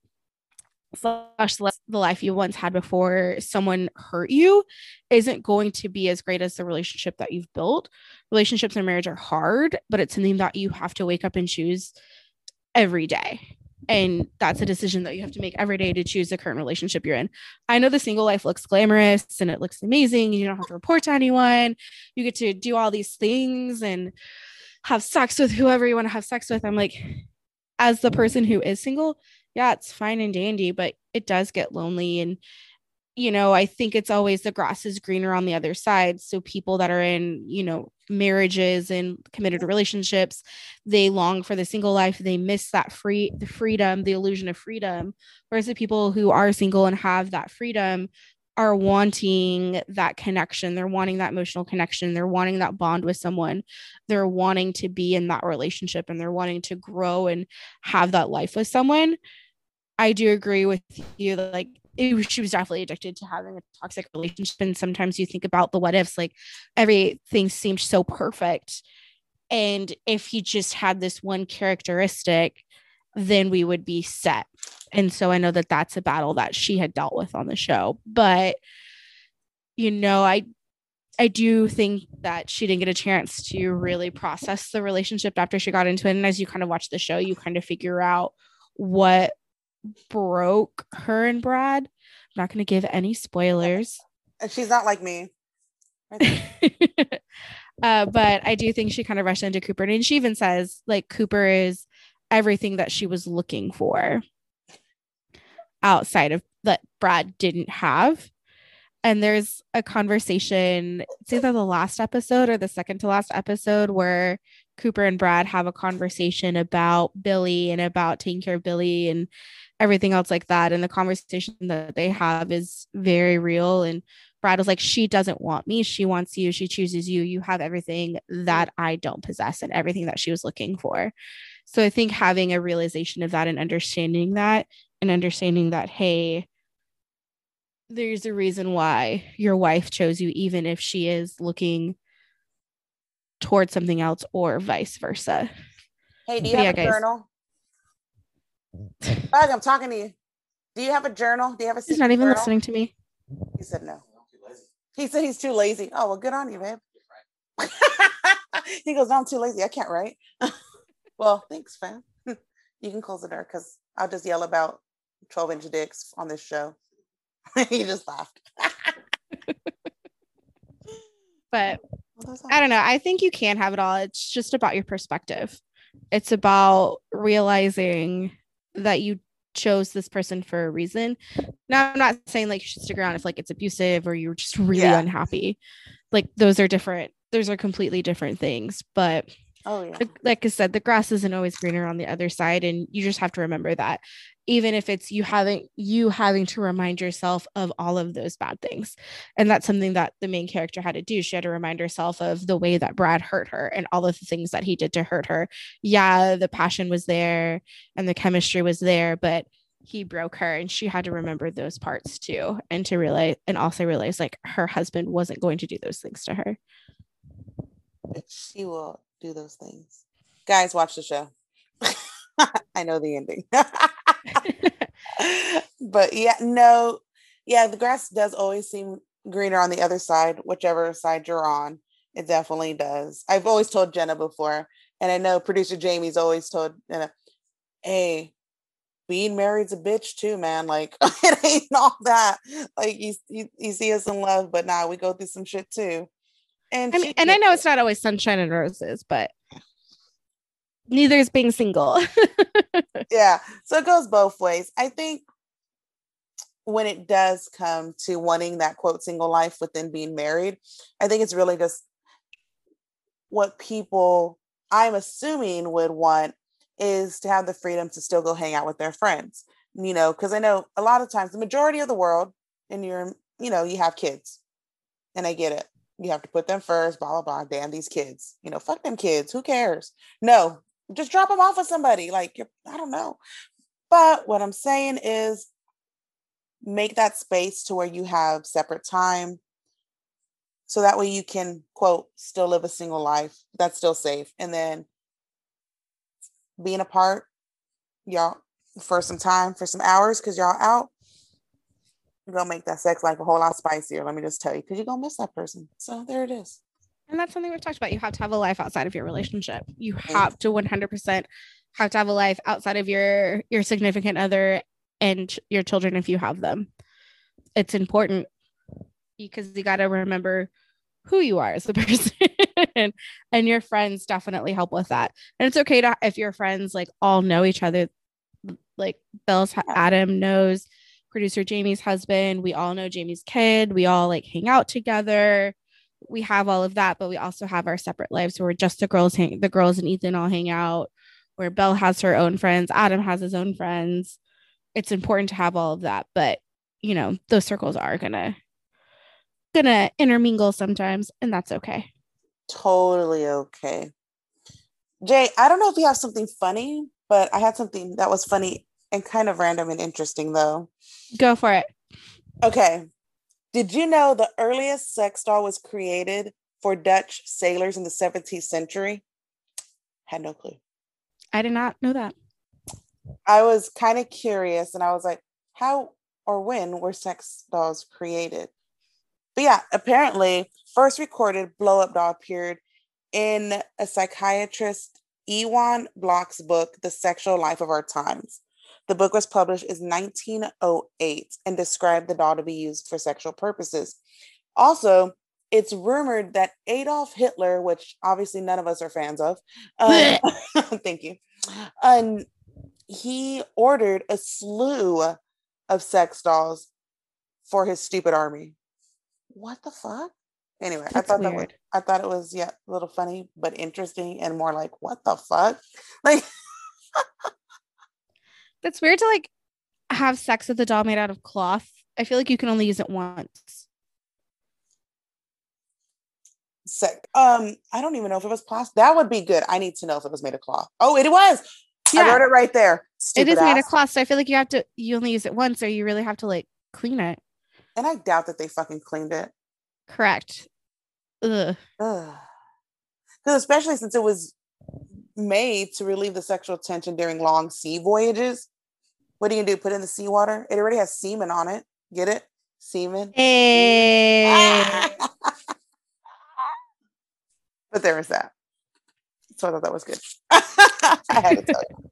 slash the life you once had before someone hurt you isn't going to be as great as the relationship that you've built. Relationships and marriage are hard, but it's something that you have to wake up and choose every day. And that's a decision that you have to make every day to choose the current relationship you're in. I know the single life looks glamorous and it looks amazing. You don't have to report to anyone. You get to do all these things and have sex with whoever you want to have sex with. I'm like, as the person who is single, yeah, it's fine and dandy, but it does get lonely. And, you know, I think it's always the grass is greener on the other side. So people that are in, you know, marriages and committed relationships, they long for the single life. They miss that free, the freedom, the illusion of freedom. Whereas the people who are single and have that freedom are wanting that connection. They're wanting that emotional connection. They're wanting that bond with someone. They're wanting to be in that relationship and they're wanting to grow and have that life with someone. I do agree with you like it, she was definitely addicted to having a toxic relationship. And sometimes you think about the what ifs, like everything seemed so perfect. And if he just had this one characteristic, then we would be set. And so I know that that's a battle that she had dealt with on the show. But, you know, I, I do think that she didn't get a chance to really process the relationship after she got into it. And as you kind of watch the show, you kind of figure out what broke her and Brad. I'm not going to give any spoilers. And she's not like me. Uh, but I do think she kind of rushed into Cooper. And she even says, like, Cooper is everything that she was looking for outside of that Brad didn't have. And there's a conversation, it's either the last episode or the second to last episode where Cooper and Brad have a conversation about Billie and about taking care of Billie and everything else like that. And the conversation that they have is very real. And Brad was like, She doesn't want me. She wants you. She chooses you. You have everything that I don't possess and everything that she was looking for. So I think having a realization of that and understanding that and understanding that, hey, there's a reason why your wife chose you, even if she is looking towards something else or vice versa. Hey, do you Yeah, have a guys. journal? Bug, I'm talking to you. Do you have a journal? Do you have a He's not even journal? listening to me. He said no. He said he's too lazy. Oh, well, good on you, babe. he goes, no, I'm too lazy. I can't write. well, thanks, fam. you can close the door because I'll just yell about 12 inch dicks on this show. he just laughed. But I don't know. I think you can have it all. It's just about your perspective. It's about realizing that you chose this person for a reason. Now, I'm not saying like you should stick around if like it's abusive or you're just really Yeah. unhappy. Like those are different. Those are completely different things. But Oh, yeah. the- like I said, the grass isn't always greener on the other side, and you just have to remember that. Even if it's you having you having to remind yourself of all of those bad things, and that's something that the main character had to do. She had to remind herself of the way that Brad hurt her and all of the things that he did to hurt her. Yeah, the passion was there and the chemistry was there, but he broke her, and she had to remember those parts too, and to realize and also realize like her husband wasn't going to do those things to her. She will do those things. Guys, watch the show. I know the ending. but yeah, no, yeah, the grass does always seem greener on the other side, whichever side you're on. It definitely does. I've always told Jenna before, and I know producer Jamie's always told Jenna, hey, being married's a bitch too, man. Like it ain't all that. Like you, you, you see us in love, but now nah, we go through some shit too. And and, she and I know it's not always sunshine and roses, but neither is being single. yeah so it goes both ways. I think when it does come to wanting that quote single life within being married i think it's really just what people i'm assuming would want is to have the freedom to still go hang out with their friends you know because i know a lot of times the majority of the world and you're you know you have kids and i get it. You have to put them first blah blah blah damn these kids you know fuck them kids who cares? No just drop them off with somebody like you're i don't know. But what i'm saying is make that space to where you have separate time so that way you can quote still live a single life that's still safe and then being apart y'all for some time for some hours because y'all out you're gonna make that sex life a whole lot spicier let me just tell you because you're gonna miss that person. So there it is and that's something we've talked about. You have to have a life outside of your mm-hmm. relationship. You have to 100% have to have a life outside of your your significant other and your children if you have them. It's important because you got to remember who you are as a person and, and your friends definitely help with that. And it's okay to if your friends like all know each other like Bill's Adam knows producer Jamie's husband, we all know Jamie's kid, we all like hang out together we have all of that, but we also have our separate lives where just the girls hang the girls and Ethan all hang out, where Belle has her own friends, Adam has his own friends. It's important to have all of that, but you know, those circles are gonna gonna intermingle sometimes, and that's okay. totally okay jay i don't know if you have something funny but i had something that was funny and kind of random and interesting though Go for it. Okay. Did you know the earliest sex doll was created for Dutch sailors in the 17th century? Had no clue. I did not know that. I was kind of curious and I was like, how or when were sex dolls created? But yeah, apparently, first recorded blow up doll appeared in a psychiatrist Iwan Bloch's book, The Sexual Life of Our Times. The book was published in 1908 and described the doll to be used for sexual purposes. Also, it's rumored that Adolf Hitler, which obviously none of us are fans of, um, thank you, and he ordered a slew of sex dolls for his stupid army. What the fuck? Anyway, That's I thought that was. I thought it was yeah a little funny but interesting and more like what the fuck like That's weird to like have sex with a doll made out of cloth. I feel like you can only use it once. sick. Um, I don't even know if it was plastic. That would be good. I need to know if it was made of cloth. Oh, it was. I Yeah. wrote it right there. it Stupid is made of cloth, so I feel like you have to you only use it once, or you really have to like clean it. And I doubt that they fucking cleaned it. Correct. Ugh. Because especially since it was made to relieve the sexual tension during long sea voyages. What do you do? Put it in the seawater? It already has semen on it. Get it? Semen. Hey. but there was that. So I thought that was good. I had to tell you.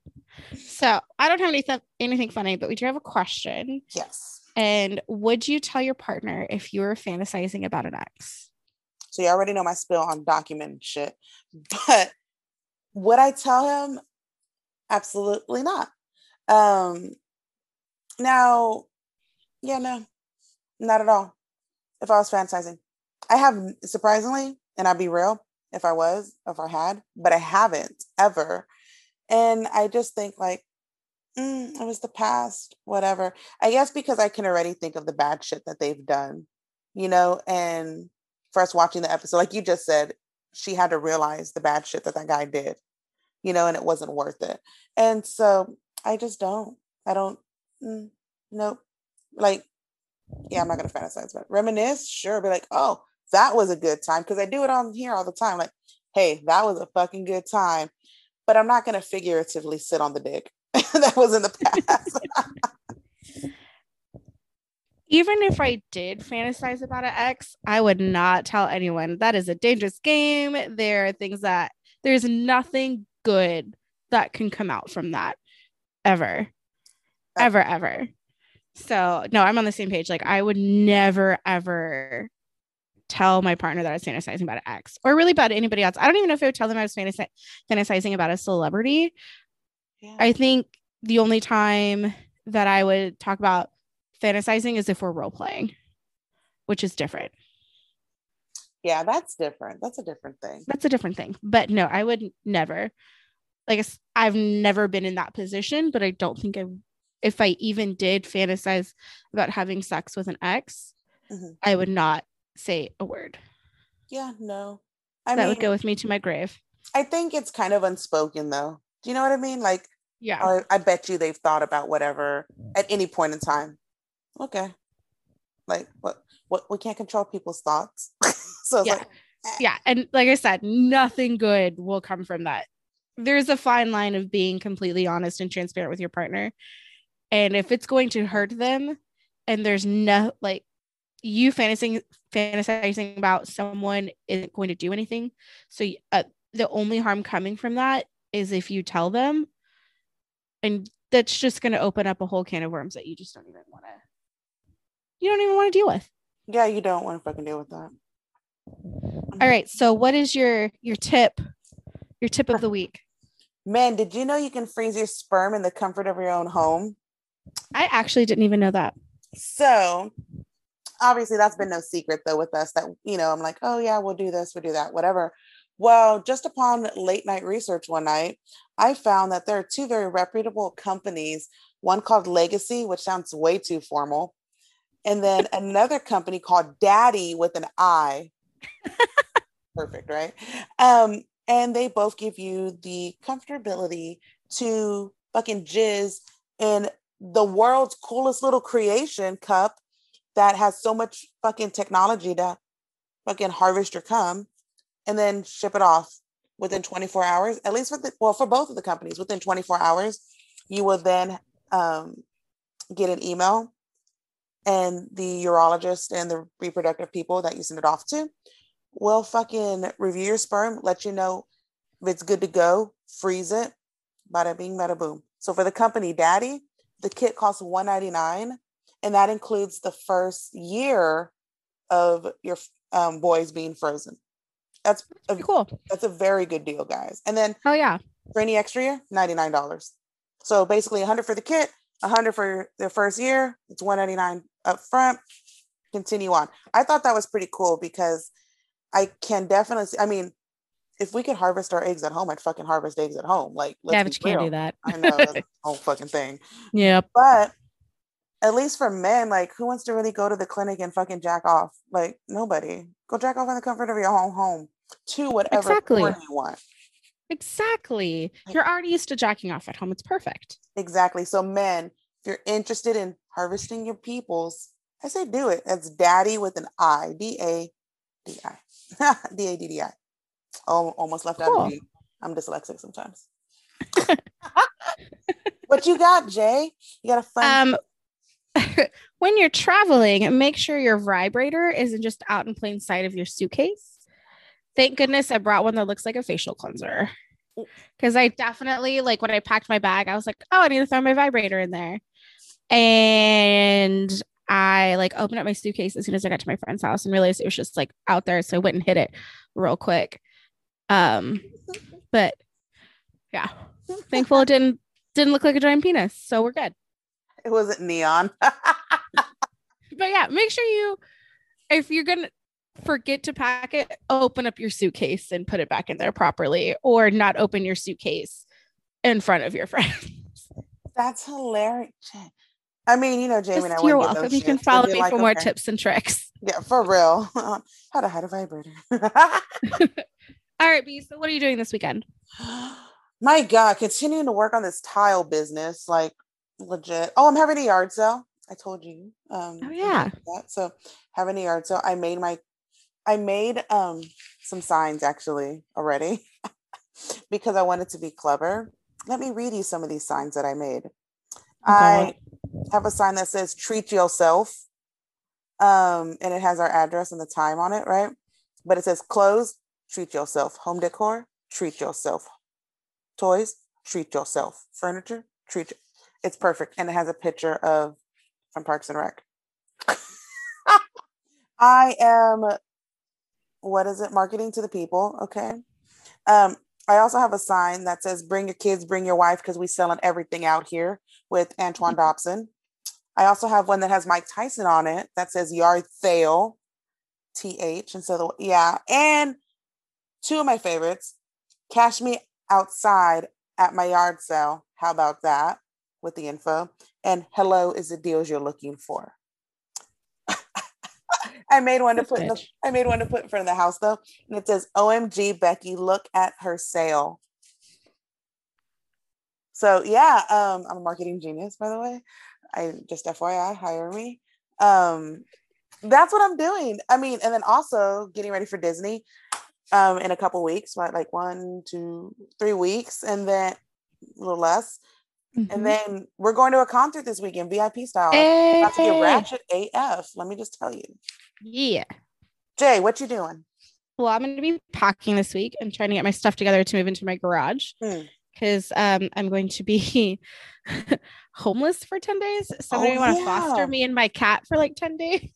So I don't have anything anything funny, but we do have a question. Yes. And would you tell your partner if you were fantasizing about an ex? So you already know my spill on document shit. But would I tell him? Absolutely not. Um now, yeah, no, not at all. If I was fantasizing. I have surprisingly, and I'd be real, if I was, if I had, but I haven't ever. And I just think like, mm, it was the past, whatever. I guess because I can already think of the bad shit that they've done, you know, and first watching the episode, like you just said, she had to realize the bad shit that that guy did, you know, and it wasn't worth it. And so I just don't, I don't, mm, nope. Like, yeah, I'm not gonna fantasize about it. Reminisce, sure, be like, oh, that was a good time. Cause I do it on here all the time. Like, hey, that was a fucking good time. But I'm not gonna figuratively sit on the dick. that was in the past. Even if I did fantasize about an ex, I would not tell anyone. That is a dangerous game. There are things that there's nothing good that can come out from that ever. Uh, Ever, ever. So no, I'm on the same page. Like I would never ever tell my partner that I was fantasizing about an ex or really about anybody else. I don't even know if I would tell them I was fantasi- fantasizing about a celebrity. yeah. I think the only time that I would talk about fantasizing is if we're role playing, which is different. yeah, that's different. That's a different thing. That's a different thing. But no, I would never. Like I've never been in that position, but I don't think I if I even did fantasize about having sex with an ex, Mhm. I would not say a word. Yeah, no. I that mean, would go with me to my grave. I think it's kind of unspoken though. Do you know what I mean? Like, Yeah. I, I bet you they've thought about whatever at any point in time. Okay. Like, what? What? We can't control people's thoughts. so Yeah. like, eh. yeah and like i said nothing good will come from that there's a fine line of being completely honest and transparent with your partner and if it's going to hurt them and there's no like you fantasizing fantasizing about someone isn't going to do anything so uh, the only harm coming from that is if you tell them and that's just going to open up a whole can of worms that you just don't even want to you don't even want to deal with yeah, you don't want to fucking deal with that. all right so what is your your tip your tip of the week Man, did you know you can freeze your sperm in the comfort of your own home? I actually didn't even know that. So obviously that's been no secret though with us that you know I'm like, oh yeah, we'll do this, we'll do that, whatever. Well, just upon late night research one night, I found that there are two very reputable companies, one called Legacy, which sounds way too formal, and then another company called Daddy with an I. Perfect, right? Um, and they both give you the comfortability to fucking jizz in the world's coolest little creation cup that has so much fucking technology to fucking harvest your cum and then ship it off within 24 hours at least for the well for both of the companies within 24 hours you will then um, get an email and the urologist and the reproductive people that you send it off to will fucking review your sperm let you know if it's good to go freeze it bada bing bada boom. So for the company daddy the kit costs 199 and that includes the first year of your um, boys being frozen. That's a, cool. that's a very good deal, guys. And then Oh yeah. for any extra year, ninety nine dollars. So basically, a hundred for the kit, a hundred for the first year. It's one ninety nine up front. Continue on. I thought that was pretty cool because I can definitely. I mean, if we could harvest our eggs at home, I'd fucking harvest eggs at home. Like, let's yeah, but you can't do that. I know that's the whole fucking thing. Yeah, But at least for men, like, who wants to really go to the clinic and fucking jack off? Like, nobody. Go jack off in the comfort of your own home to whatever Exactly. you want. Exactly. You're already used to jacking off at home. It's perfect. Exactly. So, men, if you're interested in harvesting your peoples, I say do it. That's daddy with an I. D A D I. D A D D I. Almost left out Cool. of D. I'm dyslexic sometimes. what you got, Jay? You got a fun. Um, when you're traveling, make sure your vibrator isn't just out in plain sight of your suitcase. Thank goodness I brought one that looks like a facial cleanser. Because I definitely like when I packed my bag, I was like, oh, I need to throw my vibrator in there. And I like opened up my suitcase as soon as I got to my friend's house and realized it was just like out there. So I went and hit it real quick. Um, but yeah, thankful it didn't didn't look like a giant penis. So we're good. it wasn't neon. but yeah, make sure you, if you're gonna forget to pack it, open up your suitcase and put it back in there properly, or not open your suitcase in front of your friends. That's hilarious. I mean, you know, Jamie and I you're welcome. those You can shits. Follow me like, for more tips and tricks. Yeah, for real. How to hide a vibrator. All right, B. So what are you doing this weekend? My God, continuing to work on this tile business, like legit. Oh, I'm having a yard sale. I told you. Um, Oh, yeah. that. So having a yard sale. I made my, I made um some signs actually already because I wanted to be clever. Let me read you some of these signs that I made. I have a sign that says "Treat yourself," um, and it has our address and the time on it, right? But it says clothes, treat yourself. Home decor, treat yourself. Toys, treat yourself. Furniture, treat. It's perfect, and it has a picture of from Parks and Rec. I am. What is it? Marketing to the people. Okay. Um, I also have a sign that says "Bring your kids, bring your wife," because we selling everything out here with Antoine Dobson. I also have one that has Mike Tyson on it that says Yard Sale, TH. And so, the, yeah. And two of my favorites Cash Me Outside at my yard sale. How about that with the info? And Hello is the deals you're looking for. I made one to put in the. I made one to put in front of the house though. And it says, OMG, Becky, look at her sale. So yeah, um, I'm a marketing genius, by the way. I just FYI, hire me. Um, that's what I'm doing. I mean, and then also getting ready for Disney um in a couple weeks, what like one, two, three weeks, and then a little less. Mhm. And then we're going to a concert this weekend, VIP style. About to be Hey. ratchet AF. Let me just tell you. Yeah. Jay, what you doing? Well, I'm going to be packing this week and trying to get my stuff together to move into my garage Hmm. because um, I'm going to be homeless for 10 days. Somebody Oh, want to yeah. foster me and my cat for like 10 days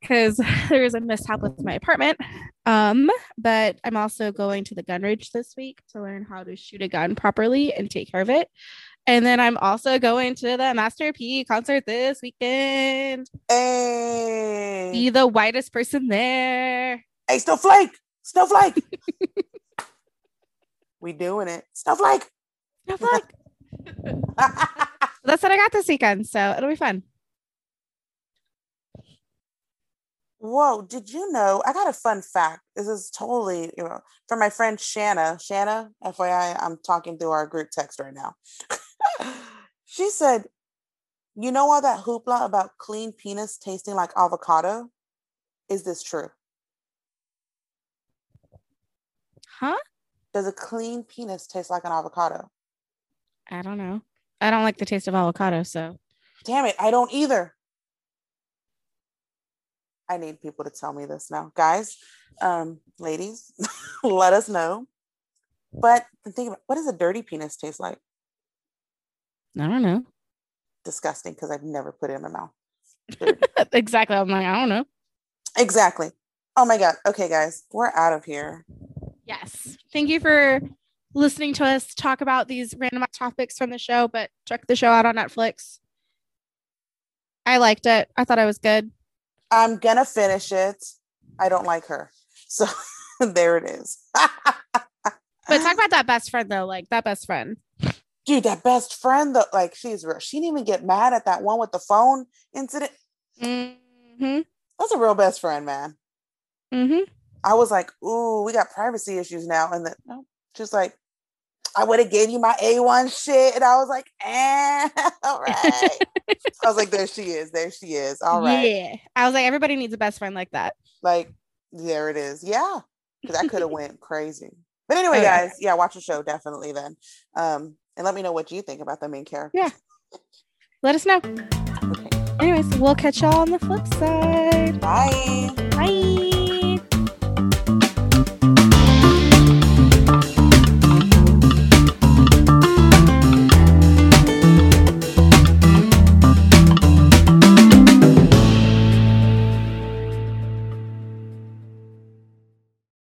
because there was a mishap with my apartment. Um, but I'm also going to the gun range this week to learn how to shoot a gun properly and take care of it. And then I'm also going to the Master P concert this weekend. Hey, Be the whitest person there. hey, Snowflake, Snowflake. we doing it, Snowflake. Snowflake. That's what I got this weekend. So it'll be fun. Whoa, did you know? I got a fun fact. This is totally, you know, from my friend Shanna. Shanna, FYI, I'm talking through our group text right now. she said, You know all that hoopla about clean penis tasting like avocado? Is this true? Huh? Does a clean penis taste like an avocado? I don't know. I don't like the taste of avocado. So Damn it, I don't either. I need people to tell me this now. Guys, um, ladies, let us know. But think about what does a dirty penis taste like? I don't know. Disgusting because I've never put it in my mouth. exactly. I'm like, I don't know. Exactly. Oh my god. Okay, guys, we're out of here. Yes. Thank you for listening to us talk about these random topics from the show, but check the show out on Netflix. I liked it. I thought I was good. I'm gonna finish it. I don't like her. So there it is. But talk about that best friend though, like that best friend. dude, that best friend though, like she's real. She didn't even get mad at that one with the phone incident. Mm-hmm. That's a real best friend, man. Mm-hmm. I was like, ooh, we got privacy issues now. And then no, just like I would have gave you my A1 shit. And I was like, eh, all right. I was like, there she is. There she is. All right. Yeah. I was like, everybody needs a best friend like that. Like, there it is. Yeah. Because I could have went crazy. But anyway, Oh, yeah. guys, yeah, watch the show definitely then. Um, and let me know what you think about the main character. Yeah. Let us know. Okay. Anyways, we'll catch y'all on the flip side. Bye. Bye.